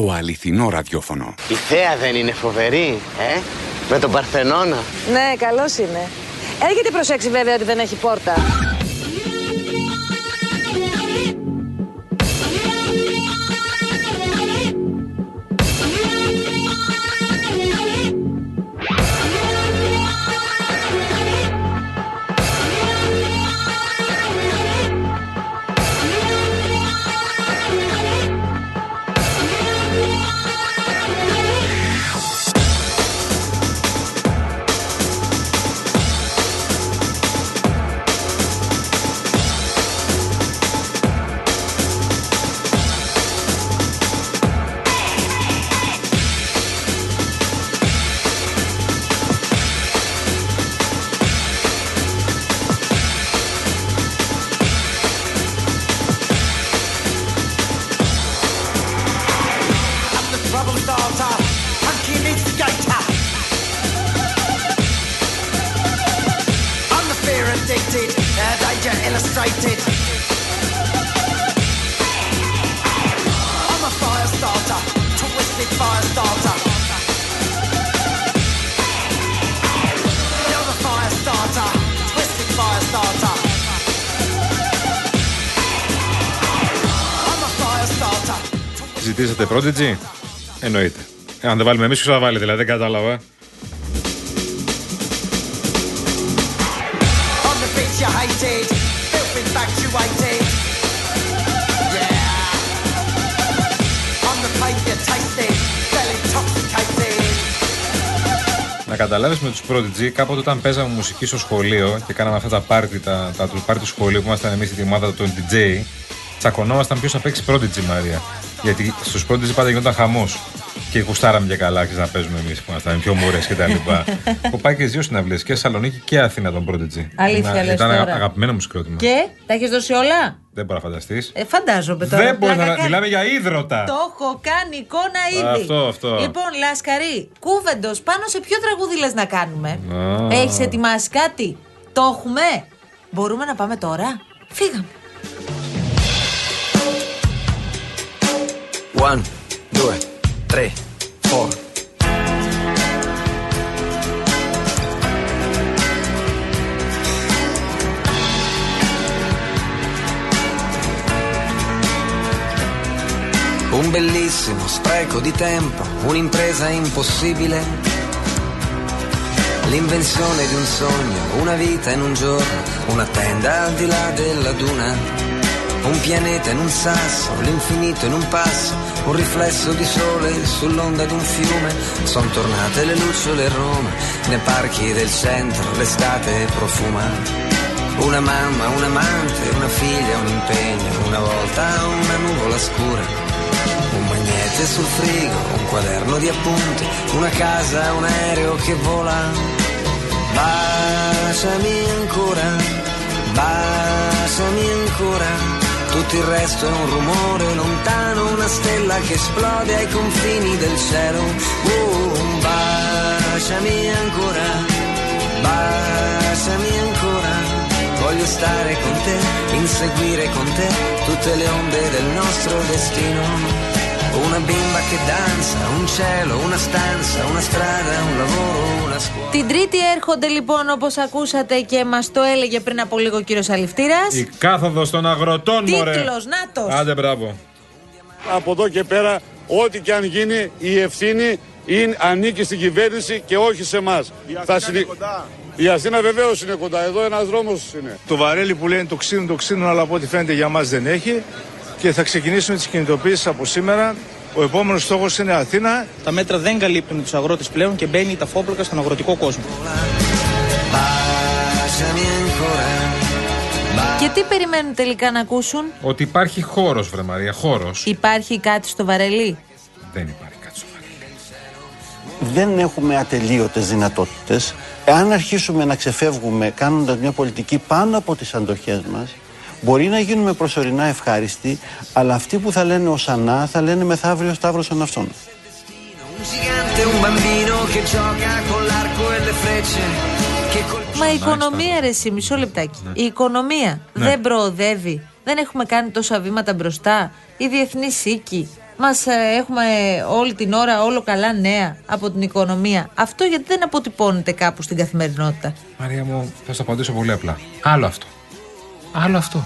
Το αληθινό ραδιόφωνο. Η θέα δεν είναι φοβερή, ε; Με τον Παρθενώνα. Ναι, καλός είναι. Έχετε προσέξει βέβαια ότι δεν έχει πόρτα. Ζητήσατε Prodigy; Εννοείται. Ε, αν δεν βάλουμε εμείς, ποιος θα βάλει, δηλαδή δεν κατάλαβα. On the beach you hated, filth infatuated. Yeah. On the plate you tasted, fell intoxicated. Να καταλάβεις με τους Prodigy, κάποτε όταν παίζαμε μουσική στο σχολείο και κάναμε αυτά τα πάρτι, τα, τα, του πάρτι του σχολείου που ήμασταν εμείς στη ομάδα των DJ, τσακωνόμασταν ποιος θα παίξει Prodigy Μαρία. Γιατί στους Prodigy πάντα γινόταν χαμός. Και γουστάραμε και καλά, ξέρεις, να παίζουμε εμείς που ήμασταν πιο μουρέ και τα λοιπά. Έχω πάει και δύο συναυλίες και Θεσσαλονίκη και Αθήνα τον Prodigy. Αλήθεια Ήταν- λες Ήταν τώρα. αγαπημένο μου συγκρότημα. Και τα έχεις δώσει όλα; Δεν μπορεί να φανταστείς. Ε, φαντάζομαι τώρα. Δεν μπορείς Πλάκα να. κάνει. Μιλάμε για ίδρωτα. Το έχω κάνει εικόνα ήδη. Αυτό, αυτό. Λοιπόν, Λασκαρή, κούβεντος, πάνω σε ποιο τραγούδι λες να κάνουμε; Α. Έχεις ετοιμάσει κάτι; Το έχουμε; Μπορούμε να πάμε τώρα; Φύγαμε. One, due, tre, four. Un bellissimo spreco di tempo, un'impresa impossibile. L'invenzione di un sogno, una vita in un giorno, una tenda al di là della duna. Un pianeta in un sasso, l'infinito in un passo, un riflesso di sole sull'onda di un fiume. Sono tornate le lucciole a Roma, nei parchi del centro l'estate profuma. Una mamma, un amante, una figlia, un impegno, una volta una nuvola scura. Un magnete sul frigo, un quaderno di appunti, una casa, un aereo che vola. Baciami ancora, baciami ancora. Tutto il resto è un rumore lontano, una stella che esplode ai confini del cielo. Uh, baciami ancora, baciami ancora. Voglio stare con te, inseguire con te tutte le onde del nostro destino. Una bimba che danza, un cielo, una stanza, una strada, un lavoro. Την Τρίτη έρχονται λοιπόν όπως ακούσατε και μας το έλεγε πριν από λίγο ο κύριος Αληφτήρας. Η κάθοδος των αγροτών, μωρέ. Τίτλος, νάτος. Άντε, μπράβο. Από εδώ και πέρα, ό,τι και αν γίνει, η ευθύνη είναι, ανήκει στην κυβέρνηση και όχι σε εμάς. Η Αθήνα είναι κοντά. Η Αθήνα βεβαίως είναι κοντά. Εδώ ένας δρόμος είναι. Το βαρέλι που λένε το ξύνουν, το ξύνουν, αλλά από ό,τι φαίνεται για μας δεν έχει. Και θα ξεκινήσουμε τις κινητοποίησεις από σήμερα. Ο επόμενος στόχος είναι Αθήνα. Τα μέτρα δεν καλύπτουν τους αγρότες πλέον και μπαίνει η ταφόπλακα στον αγροτικό κόσμο. Baciami ancora, Και τι περιμένουν τελικά να ακούσουν, Ότι υπάρχει χώρος, βρε Μαρία, χώρος. Υπάρχει κάτι στο βαρελί; Δεν υπάρχει κάτι στο βαρέλι. δεν έχουμε ατελείωτες δυνατότητες. Εάν αρχίσουμε να ξεφεύγουμε κάνοντας μια πολιτική πάνω από τις αντοχές μας, μπορεί να γίνουμε προσωρινά ευχάριστοι, αλλά αυτοί που θα λένε ως ανά θα λένε μεθαύριο Σταύρος των αυτών. un gigante, un bambino che gioca con l'arco e le frecce. Che col Μα η οικονομία, ρε, εσύ, μισό λεπτάκι. Η οικονομία δεν προοδεύει. Δεν έχουμε κάνει τόσα βήματα μπροστά. Η διεθνή οίκη Μας έχουμε όλη την ώρα όλο καλά νέα από την οικονομία. Αυτό γιατί δεν αποτυπώνεται κάπου στην καθημερινότητα. Μαρία μου, θα σου απαντήσω πολύ απλά. Άλλο αυτό. Άλλο αυτό.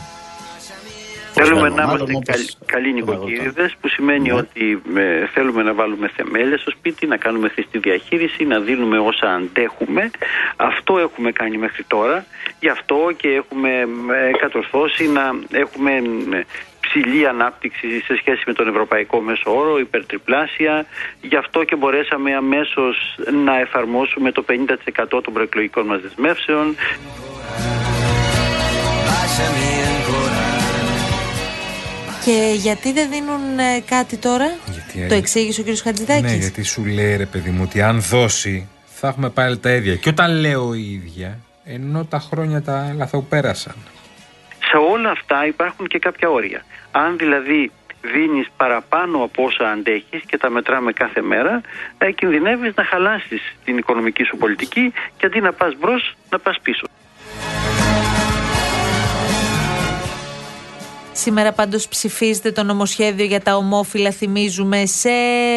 Θέλουμε Μάλλον, να μάλλον είμαστε όπως- καλ- καλοί νοικοκύριδε, που σημαίνει ότι ε, θέλουμε να βάλουμε θεμέλια στο σπίτι, να κάνουμε χρηστή διαχείριση, να δίνουμε όσα αντέχουμε. Αυτό έχουμε κάνει μέχρι τώρα. Γι' αυτό και έχουμε ε, κατορθώσει να έχουμε ε, ψηλή ανάπτυξη σε σχέση με τον ευρωπαϊκό μέσο όρο, υπερτριπλάσια. Γι' αυτό και μπορέσαμε αμέσως να εφαρμόσουμε το 50% των προεκλογικών μας δεσμεύσεων. Lasciami ancora. Και γιατί δεν δίνουν ε, κάτι τώρα, Γιατί, το ε, εξήγησε ο κ. Χατζηδάκης. Ναι, γιατί σου λέει ρε παιδί μου ότι αν δώσει θα έχουμε πάλι τα ίδια. Και όταν λέω η ίδια, ενώ τα χρόνια τα λαθοπέρασαν. σε όλα αυτά υπάρχουν και κάποια όρια. Αν δηλαδή δίνεις παραπάνω από όσα αντέχεις και τα μετράμε κάθε μέρα, ε, κινδυνεύεις να χαλάσεις την οικονομική σου πολιτική και αντί να πας μπρος, να πας πίσω. Σήμερα πάντως ψηφίζεται το νομοσχέδιο για τα ομόφυλα, θυμίζουμε, σε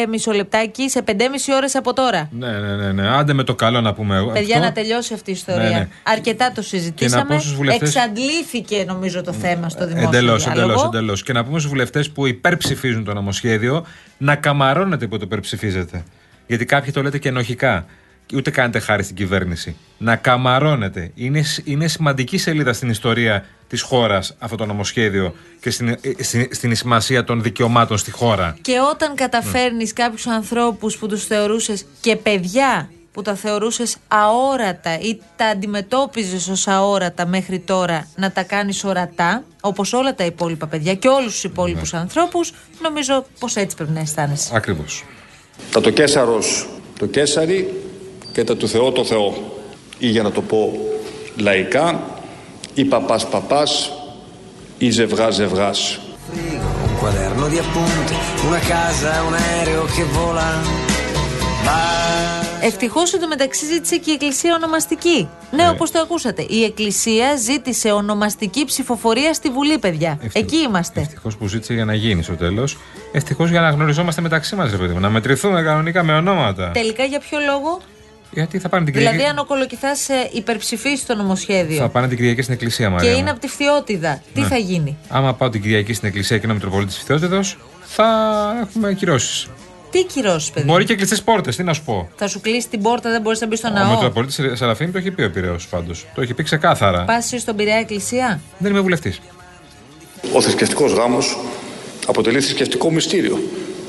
μισό λεπτάκι, σε 5,5 ώρες από τώρα. Ναι, ναι, ναι, ναι. Άντε με το καλό να πούμε. Παιδιά, αυτό. να τελειώσει αυτή η ιστορία. Ναι, ναι. Αρκετά το συζητήσαμε. πω στους βουλευτές- Εξαντλήθηκε, νομίζω, το θέμα στο δημόσιο Εντελώς, διάλογο. εντελώ, εντελώς. Και να πούμε στους βουλευτές που υπερψηφίζουν το νομοσχέδιο να καμαρώνετε που το υπερψηφίζετε. Γιατί κάποιοι το λέτε και ενοχικά. Και Ούτε κάνετε χάρη στην κυβέρνηση. Να καμαρώνετε. Είναι, σ- είναι σημαντική σελίδα στην ιστορία της χώρας αυτό το νομοσχέδιο και στην, ε, στην, στην σημασία των δικαιωμάτων στη χώρα. Και όταν καταφέρνεις κάποιους ανθρώπους που τους θεωρούσες και παιδιά που τα θεωρούσες αόρατα ή τα αντιμετώπιζες ως αόρατα μέχρι τώρα να τα κάνεις ορατά, όπως όλα τα υπόλοιπα παιδιά και όλους τους υπόλοιπους ανθρώπους, νομίζω πως έτσι πρέπει να αισθάνεσαι. Ακριβώς. Τα το Κέσαρος το Κέσαρι και τα του Θεό το Θεό. Ή για να το πω λαϊκά, ή παπάς παπάς ή ζευγάς ζευγάς. Un quaderno di appunti, una casa, un aereo che vola. Ma Ευτυχώς εντωμεταξύ ζήτησε και η Εκκλησία ονομαστική. Ναι, όπως το ακούσατε. Η Εκκλησία ζήτησε ονομαστική ψηφοφορία στη Βουλή, παιδιά. Εκεί είμαστε. Ευτυχώς που ζήτησε για να γίνει στο τέλος. Ευτυχώς για να γνωριζόμαστε μεταξύ μας, ρε παιδί μου. Να μετρηθούμε κανονικά με ονόματα. Τελικά για ποιο λόγο; Γιατί θα πάνε την Κυριακή. Δηλαδή, αν ο Κολοκυθά υπερψηφίσεις το νομοσχέδιο Θα πάνε την Κυριακή στην Εκκλησία, και Μαρία. μου. είναι από τη Φθιώτιδα, τι Ναι. θα γίνει; Άμα πάω την Κυριακή στην Εκκλησία και είναι ο Μητροπολίτη Φθιώτεδο, θα έχουμε κυρώσεις. Τι κυρώσεις, παιδί. Μπορεί και κλειστές πόρτες, τι να σου πω. Θα σου κλείσει την πόρτα, δεν μπορείς να μπεις στο Ο ναό; Μητροπολίτη Σαραφίνη το έχει πει ο Πυραιό πάντως. Το έχει πει ξεκάθαρα. Πας στον Πειραιά Εκκλησία; Δεν είμαι βουλευτής. Ο θρησκευτικός γάμος αποτελεί θρησκευτικό μυστήριο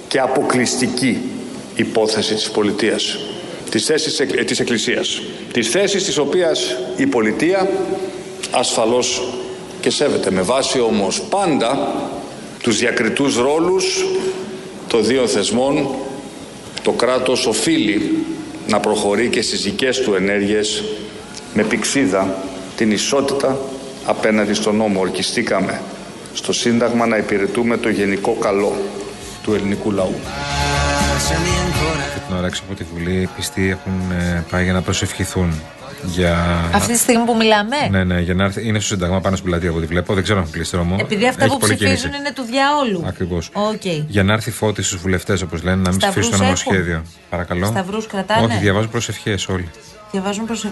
και αποκλειστική υπόθεση της πολιτείας, της θέσης εκ- ε, της Εκκλησίας, της θέσης της οποίας η πολιτεία ασφαλώς και σέβεται, με βάση όμως πάντα τους διακριτούς ρόλους των δύο θεσμών, το κράτος οφείλει να προχωρεί και στις δικές του ενέργειες με πυξίδα την ισότητα απέναντι στον νόμο. Ορκιστήκαμε στο Σύνταγμα να υπηρετούμε το γενικό καλό του ελληνικού λαού. Και την ώρα έξω από τη Βουλή, οι πιστοί έχουν ε, πάει για να προσευχηθούν. Για... Αυτή τη στιγμή που μιλάμε; Ναι, ναι, για να έρθει. Είναι στο Σύνταγμα πάνω στην πλατεία από ό,τι βλέπω. Δεν ξέρω αν έχουν κλείσει δρόμο. Επειδή αυτά Έχει που πολλή ψηφίζουν κίνηση. είναι του διαόλου. Ακριβώς. Οκ. Για να έρθει φώτη στους βουλευτές, όπως λένε, να μην Σταυρούς ψηφίσουν το έχουν; νομοσχέδιο. Παρακαλώ. Σταυρούς κρατάνε; Όχι, διαβάζουν προσευχές όλοι. Διαβάζουν προσε...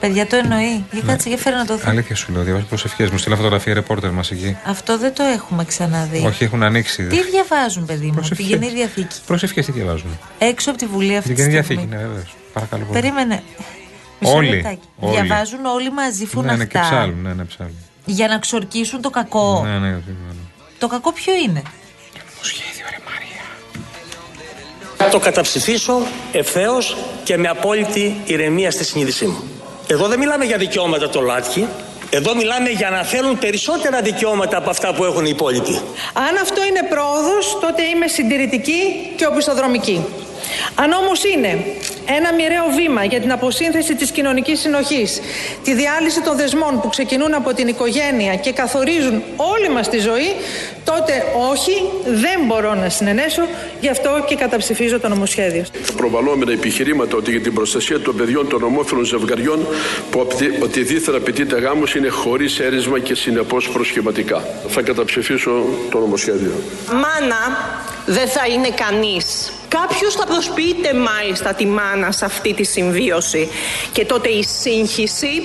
Παιδιά το εννοεί. Για κάτσε, για φέρε να το δω. Αλήθεια σου λέω, διαβάζουν προσευχές. Μου στείλα φωτογραφία ρεπόρτερ μας εκεί. Αυτό δεν το έχουμε ξαναδεί. Όχι, έχουν ανοίξει. Τι διαβάζουν, παιδί μου, Προσευχές. τη Γενή Διαθήκη. Προσευχές τι διαβάζουν; Έξω από τη Βουλή αυτή Την τη Καινή στιγμή. Διαθήκη, ναι, βέβαια. Παρακαλώ πολύ. Περίμενε. Μισό Όλοι, λεπτάκι. όλοι. Διαβάζουν όλοι μαζί φουναχτά Ναι, ναι, και ψάλουν. Ναι, ναι, ψάλουν. για να ξορκίσουν το κακό. Ναι, ναι, ναι. Το κακό ποιο είναι; Θα το καταψηφίσω ευθέως και με απόλυτη ηρεμία στη συνείδησή μου. Εδώ δεν μιλάμε για δικαιώματα το λάτχη. Εδώ μιλάμε για να θέλουν περισσότερα δικαιώματα από αυτά που έχουν οι υπόλοιποι. Αν αυτό είναι πρόοδος, τότε είμαι συντηρητική και οπισθοδρομική. Αν όμως είναι ένα μοιραίο βήμα για την αποσύνθεση της κοινωνικής συνοχής, τη διάλυση των δεσμών που ξεκινούν από την οικογένεια και καθορίζουν όλη μας τη ζωή, τότε όχι, δεν μπορώ να συνενέσω, γι' αυτό και καταψηφίζω το νομοσχέδιο. προβαλλόμενα επιχειρήματα ότι για την προστασία των παιδιών των ομόφυλων ζευγαριών που απαιτεί- ότι δίθεν απαιτείται γάμος είναι χωρίς έρισμα και συνεπώς προσχηματικά. Θα καταψηφίσω το νομοσχέδιο. Μάνα δεν θα είναι κανείς. Κάποιος θα προσποιείται μάλιστα τη μάνα σε αυτή τη συμβίωση. Και τότε η σύγχυση,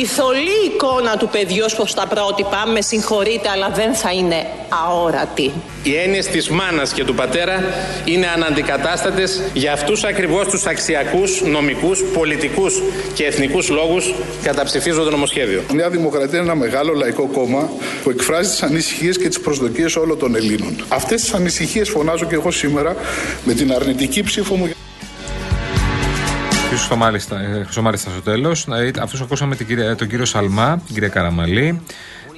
η θολή εικόνα του παιδιού ως προς τα πρότυπα, με συγχωρείτε αλλά δεν θα είναι αόρατη. Οι έννοιες της μάνας και του πατέρα είναι αναντικατάστατες για αυτούς ακριβώς τους αξιακούς, νομικούς, πολιτικούς και εθνικούς λόγους καταψηφίζω το νομοσχέδιο. Η Νέα Δημοκρατία είναι ένα μεγάλο λαϊκό κόμμα που εκφράζει τις ανησυχίες και τις προσδοκίες όλων των Ελλήνων. Αυτές τις ανησυχίες φωνάζω και εγώ σήμερα με την αρνητική ψήφο μου. Πίσω στο μάλιστα, ε, στο μάλιστα στο τέλο. Αυτούς ακούσαμε την κυρία, τον κύριο Σαλμά, την κυρία Καραμαλή,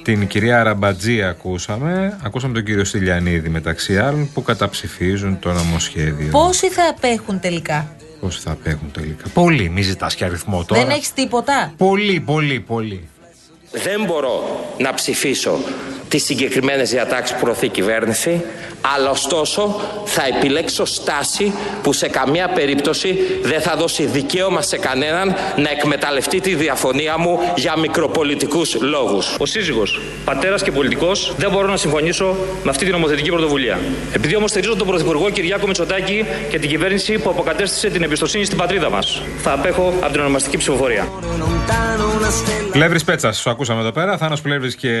την κυρία Αραμπατζή ακούσαμε. Ακούσαμε τον κύριο Στυλιανίδη μεταξύ άλλων που καταψηφίζουν το νομοσχέδιο. Πόσοι θα απέχουν τελικά; Πόσοι θα απέχουν τελικά; Πολύ, μη ζητάς και αριθμό τώρα. Δεν έχεις τίποτα; Πολύ, πολύ, πολύ. Δεν μπορώ να ψηφίσω τις συγκεκριμένες διατάξεις που προωθεί η κυβέρνηση, αλλά ωστόσο θα επιλέξω στάση που σε καμία περίπτωση δεν θα δώσει δικαίωμα σε κανέναν να εκμεταλλευτεί τη διαφωνία μου για μικροπολιτικούς λόγους. Ο σύζυγος, πατέρας και πολιτικός, δεν μπορώ να συμφωνήσω με αυτή την νομοθετική πρωτοβουλία. Επειδή όμως στηρίζω τον Πρωθυπουργό Κυριάκο Μητσοτάκη και την κυβέρνηση που αποκατέστησε την εμπιστοσύνη στην πατρίδα μας, θα απέχω από την ονομαστική ψηφοφορία. Πλεύρη Πέτσας, σου ακούσαμε εδώ πέρα. Θάνος Πλεύρης και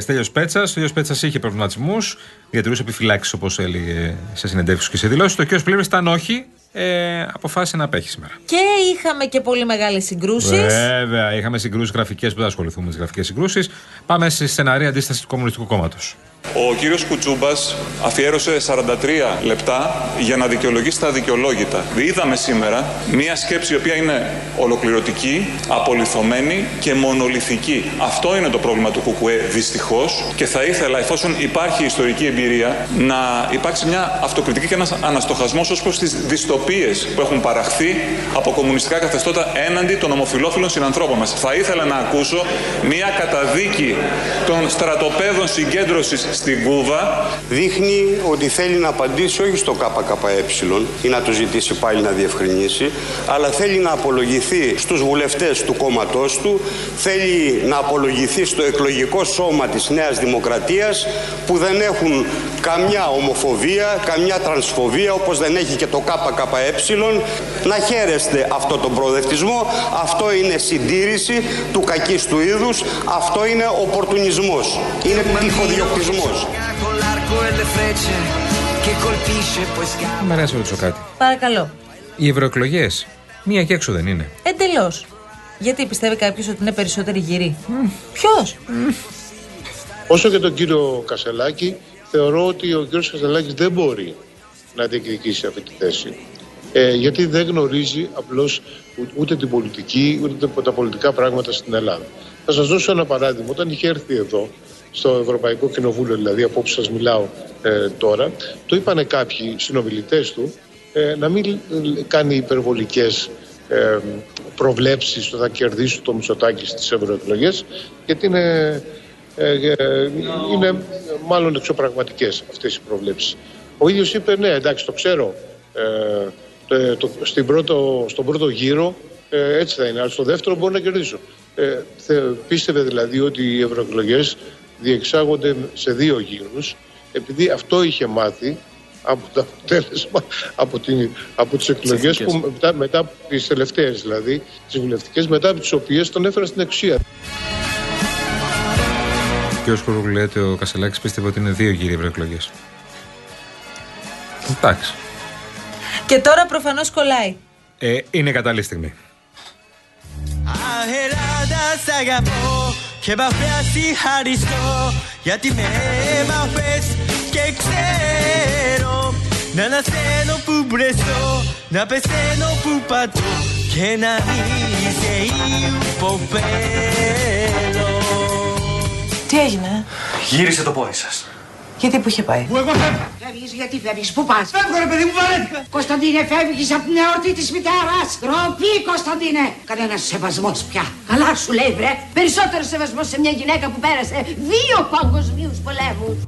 Στέλιος Πέτσα. Ο Στέλιο Πέτσα είχε προβληματισμούς, διατηρούσε επιφυλάξεις όπως έλεγε σε συνεντεύξεις και σε δηλώσεις. Το κύριο Πλεύρη ήταν όχι, ε, αποφάσισε να απέχει σήμερα. Και είχαμε και πολύ μεγάλες συγκρούσεις. Βέβαια, είχαμε συγκρούσεις γραφικές που δεν ασχοληθούμε με τις γραφικές συγκρούσεις. Πάμε στη στεναρή αντίστασης του Κομμουνιστικού Κόμματος. Ο κύριος Κουτσούμπας αφιέρωσε 43 λεπτά για να δικαιολογήσει τα δικαιολόγητα. Είδαμε σήμερα μία σκέψη η οποία είναι ολοκληρωτική, απολυθωμένη και μονολυθική. Αυτό είναι το πρόβλημα του ΚΚΕ δυστυχώς και θα ήθελα εφόσον υπάρχει ιστορική εμπειρία να υπάρξει μια αυτοκριτική και ένας αναστοχασμός ως προς τις δυστοπίες που έχουν παραχθεί από κομμουνιστικά καθεστώτα έναντι των ομοφυλόφιλων συνανθρώπων μας. Θα ήθελα να ακούσω μια καταδίκη των στρατοπέδων συγκέντρωσης στην Κούβα. Δείχνει ότι θέλει να απαντήσει όχι στο ΚΚΕ ή να του ζητήσει πάλι να διευκρινίσει, αλλά θέλει να απολογηθεί στους βουλευτές του κόμματός του, θέλει να απολογηθεί στο εκλογικό σώμα της Νέας Δημοκρατίας που δεν έχουν καμιά ομοφοβία, καμιά τρανσφοβία όπως δεν έχει και το ΚΚΕ. Να χαίρεστε αυτό τον προοδευτισμό, αυτό είναι συντήρηση του κακίστου είδους, αυτό είναι οπορτουνισμός, είναι τυχοδιοκτισμός. Με να σε ρωτήσω κάτι. Παρακαλώ. Οι ευρωεκλογές, μία και έξω δεν είναι. Εντελώς. Γιατί πιστεύει κάποιος ότι είναι περισσότεροι γύροι; Ποιος; Όσο και τον κύριο Κασελάκη, θεωρώ ότι ο κύριος Κασελάκης δεν μπορεί να διεκδικήσει αυτή τη θέση. Ε, γιατί δεν γνωρίζει απλώς ούτε την πολιτική, ούτε τα πολιτικά πράγματα στην Ελλάδα. Θα σας δώσω ένα παράδειγμα. Όταν είχε έρθει εδώ, στο Ευρωπαϊκό Κοινοβούλιο, δηλαδή από όπου σας μιλάω ε, τώρα, το είπανε κάποιοι συνομιλητές του ε, να μην κάνει υπερβολικές ε, προβλέψεις ότι θα κερδίσει το Μητσοτάκη στις ευρωεκλογές, γιατί είναι, ε, είναι μάλλον εξωπραγματικές αυτές οι προβλέψεις. Ο ίδιος είπε ναι εντάξει το ξέρω το, στην πρώτο, στον πρώτο γύρο έτσι θα είναι, αλλά στο δεύτερο μπορεί να κερδίσω. Ε, πίστευε δηλαδή ότι οι ευρωεκλογές διεξάγονται σε δύο γύρους επειδή αυτό είχε μάθει από το αποτέλεσμα από, την, από τις εκλογές που μετά, μετά τις τελευταίες δηλαδή τις βουλευτικές μετά από τις οποίες τον έφεραν στην εξουσία. Και ο Σκουρούγλου λέτε ο Κασελάκης πίστευε ότι είναι δύο γύροι ευρωεκλογές. Εντάξει. Και τώρα προφανώς κολλάει. Ε, είναι κατάλληλη στιγμή. Και βαφέας χαριστώ γιατί με έμαθες και ξέρω να ανασένω που μπρεσώ, να πεθαίνω που πατώ και να είσαι υποφέρω Τι έγινε; Γύρισε το πόδι σας. Γιατί που είχε πάει; Πού εγώ φεύγω. Φεύγεις, γιατί φεύγεις, πού πας; Φεύγω ρε παιδί μου, βαρέθηκα. Κωνσταντίνε, φεύγεις από την εορτή της μητέρας. Τροπή, Κωνσταντίνε. Κανένας σεβασμός πια. Καλά σου λέει, βρε. Περισσότερο σεβασμός σε μια γυναίκα που πέρασε δύο παγκοσμίους πολέμους.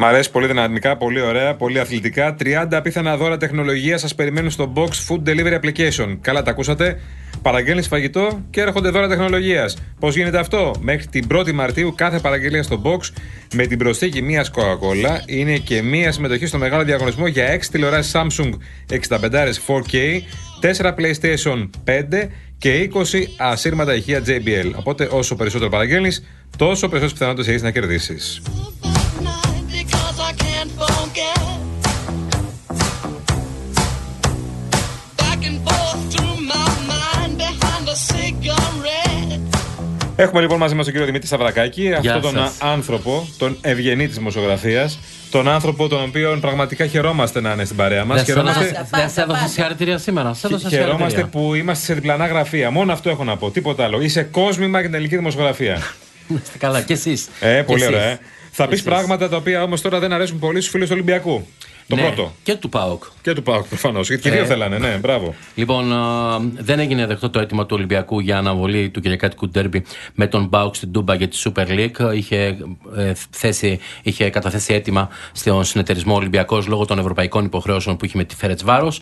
Μ' αρέσει πολύ δυναμικά, πολύ ωραία, πολύ αθλητικά. 30 απίθανα δώρα τεχνολογία σας περιμένουν στο Box Food Delivery Application. Καλά τα ακούσατε. Παραγγέλνεις φαγητό και έρχονται δώρα τεχνολογίας. Πώς γίνεται αυτό, Μέχρι την 1η Μαρτίου κάθε παραγγελία στο Box με την προσθήκη μιας Coca-Cola είναι και μια συμμετοχή στο μεγάλο διαγωνισμό για 6 τηλεοράσεις Samsung 65 4K, 4 PlayStation 5 και 20 ασύρματα ηχεία JBL. Οπότε όσο περισσότερο παραγγέλνεις, τόσο περισσότερες πιθανότητες έχεις να κερδίσεις. Έχουμε λοιπόν μαζί μας τον κύριο Δημήτρη Σαβρακάκη, αυτόν τον σας. άνθρωπο, τον ευγενή της δημοσιογραφίας, τον άνθρωπο τον οποίο πραγματικά χαιρόμαστε να είναι στην παρέα μας. Δεν σε έδωσε- Δεν σε έδωσε συγχαρητήρια σήμερα. Σε έδωσε Χαιρόμαστε συγχαρητήρια. που είμαστε σε διπλανά γραφεία. Μόνο αυτό έχω να πω. Τίποτα άλλο. Είσαι κόσμημα για την ελληνική δημοσιογραφία. Είστε καλά, και εσείς. Ε, πολύ ωραία. ε. Θα πεις πράγματα τα οποία όμως τώρα δεν αρέσουν πολύ στους φίλους του Ολυμπιακού. Το Ναι, πρώτο. Και του ΠΑΟΚ. Και του ΠΑΟΚ προφανώς. Γιατί και οι δύο Ε. θέλανε, ναι, μπράβο. Λοιπόν, α, δεν έγινε δεκτό το αίτημα του Ολυμπιακού για αναβολή του κυριακάτικου ντέρμπι με τον Μπάουκ στην Τούμπα για τη Super League. Είχε, ε, θέσει, είχε καταθέσει αίτημα στον συνεταιρισμό Ολυμπιακός λόγω των ευρωπαϊκών υποχρεώσεων που είχε με τη Φέρετς Βάρος.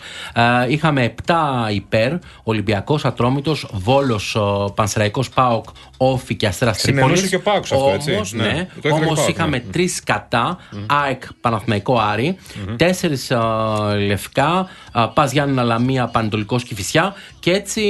είχαμε 7 υπέρ. Ολυμπιακός Ατρόμητος, Βόλος, Πανσεραϊκός Πάοκ, Όφη και Αστέρας Τρίπολης. Συνενούσε και ο ΠΑΟΚ σε αυτό, έτσι. Όμως, Ναι, ναι, το ήθελε και ο όμως ΠΑΟΚ, είχαμε ναι. τρεις κατά, ΑΕΚ Παναθηναϊκό Άρη, τέσσερις λευκά, Πας Γιάννη Λαμία Πανετολικός Κυφυσιά και έτσι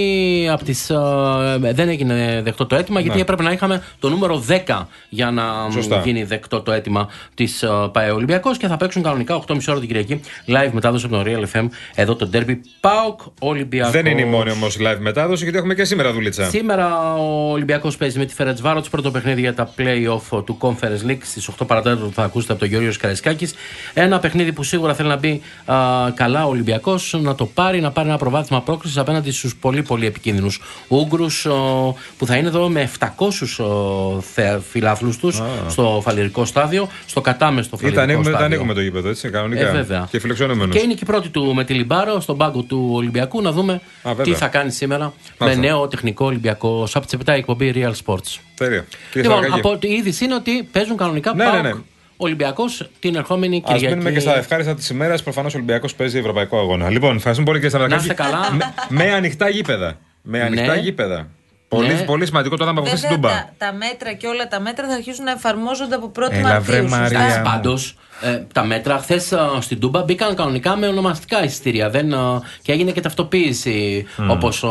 από τις, α, δεν έγινε δεκτό το αίτημα γιατί Ναι. έπρεπε να είχαμε το νούμερο 10 για να Σωστά. γίνει δεκτό το αίτημα της ΠαΕ Ολυμπιακός και θα παίξουν κανονικά 8.30 ώρα την Κυριακή live μετάδοση από τον Real FM εδώ το Derby ΠΑΟΚ Ολυμπιακός. Δεν είναι η μόνη όμως live μετάδοση, γιατί έχουμε και σήμερα δουλίτσα. Σήμερα ο Ολυμπιακός παίζει με τη Φερετ Βάρο πρώτο παιχνίδι για τα play-off του Conference League στις 8 παρατέταρτο θα ακούσετε από τον Γιώργος Καραϊσκάκης. Ένα παιχνίδι που σίγουρα θέλει να μπει α, καλά ο Ολυμπιακός, να το πάρει, να πάρει ένα προβάδισμα πρόκρισης απέναντι στους πολύ πολύ επικίνδυνους Ούγγρους που θα είναι εδώ με 700 φιλάθλους τους στο φαλυρικό στάδιο, στο κατάμεστο Ήταν φαλυρικό ανοίγουμε, στάδιο. ανοίγουμε το γήπεδο, έτσι, κανονικά. Ε, βέβαια. Και φιλοξενούμενος. Και είναι και η πρώτη του με τη Λιμπάρο στον πάγκο του Ολυμπιακού να δούμε βέβαια. τι θα κάνει σήμερα με Μάλιστα. νέο τεχνικό Ολυμπιακό. Από τι 7 η εκπομπή Real Sports. Τέλεια. Κύριε Λοιπόν, Σαββακάκη. από τη είδηση είναι ότι παίζουν κανονικά Ναι, ΠΑΟΚ ναι, ναι. Ολυμπιακός την ερχόμενη Α Κυριακή. μείνουμε και στα ευχάριστα της ημέρας. Προφανώς ο Ολυμπιακός παίζει ευρωπαϊκό αγώνα. Λοιπόν, ευχαριστούμε πολύ κύριε Σαββακάκη. Να είστε καλά. Με, με ανοιχτά γήπεδα. Με ανοιχτά Ναι. γήπεδα. Πολύ, Ναι. πολύ σημαντικό το είδαμε από χθε στην Βέβαια, Τούμπα. τα, τα μέτρα και όλα τα μέτρα θα αρχίσουν να εφαρμόζονται από 1η Έλα, βρε, Μαρτίου. σωστά; Μαρία. Πάντως, ε, τα μέτρα χθες στην Τούμπα μπήκαν κανονικά με ονομαστικά εισιτήρια. Δεν, ε, και έγινε και ταυτοποίηση Μμ. όπως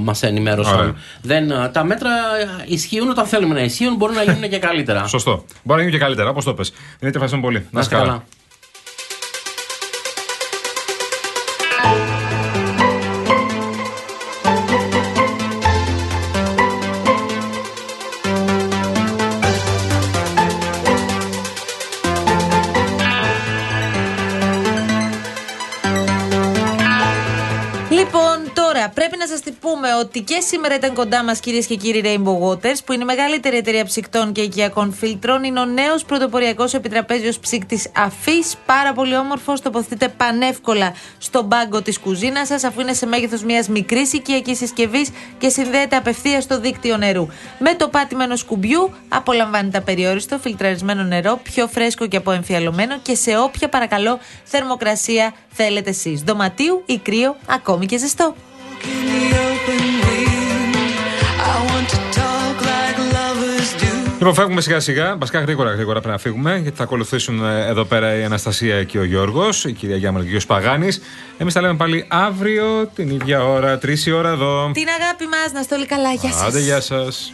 μας ενημέρωσαν. Ωραία. Δεν, ε, τα μέτρα ε, ισχύουν όταν θέλουμε να ισχύουν, μπορούν να γίνουν και καλύτερα. Σωστό. Μπορεί να γίνει και καλύτερα, όπως το πες. Δημήτρη, ευχαριστούμε πολύ. Να είστε καλά. Λοιπόν, πούμε ότι και σήμερα ήταν κοντά μας κυρίες και κύριοι Rainbow Waters, που είναι η μεγαλύτερη εταιρεία ψυκτών και οικιακών φίλτρων. Είναι ο νέος πρωτοποριακός επιτραπέζιος ψύκτης αφής. Πάρα πολύ όμορφος. Τοποθετείται πανεύκολα στον πάγκο της κουζίνας σας, αφού είναι σε μέγεθος μιας μικρής οικιακής συσκευής και συνδέεται απευθείας στο δίκτυο νερού. Με το πάτημα ενό κουμπιού απολαμβάνετε απεριόριστο φιλτραρισμένο νερό, πιο φρέσκο και αποεμφιαλωμένο και σε όποια παρακαλώ θερμοκρασία θέλετε εσείς. Δωματίου ή κρύο, ακόμη και ζεστό. Λοιπόν, φεύγουμε σιγά σιγά. Βασικά γρήγορα γρήγορα πρέπει να φύγουμε, γιατί θα ακολουθήσουν ε, εδώ πέρα η Αναστασία και ο Γιώργος, η κυρία Γιάμαλ και ο κύριο Παγάνης. Εμείς τα λέμε πάλι αύριο την ίδια ώρα, τρεις η ώρα εδώ. Την αγάπη μας, να στο όλοι καλά. Γεια σας. Άντε, γεια σας.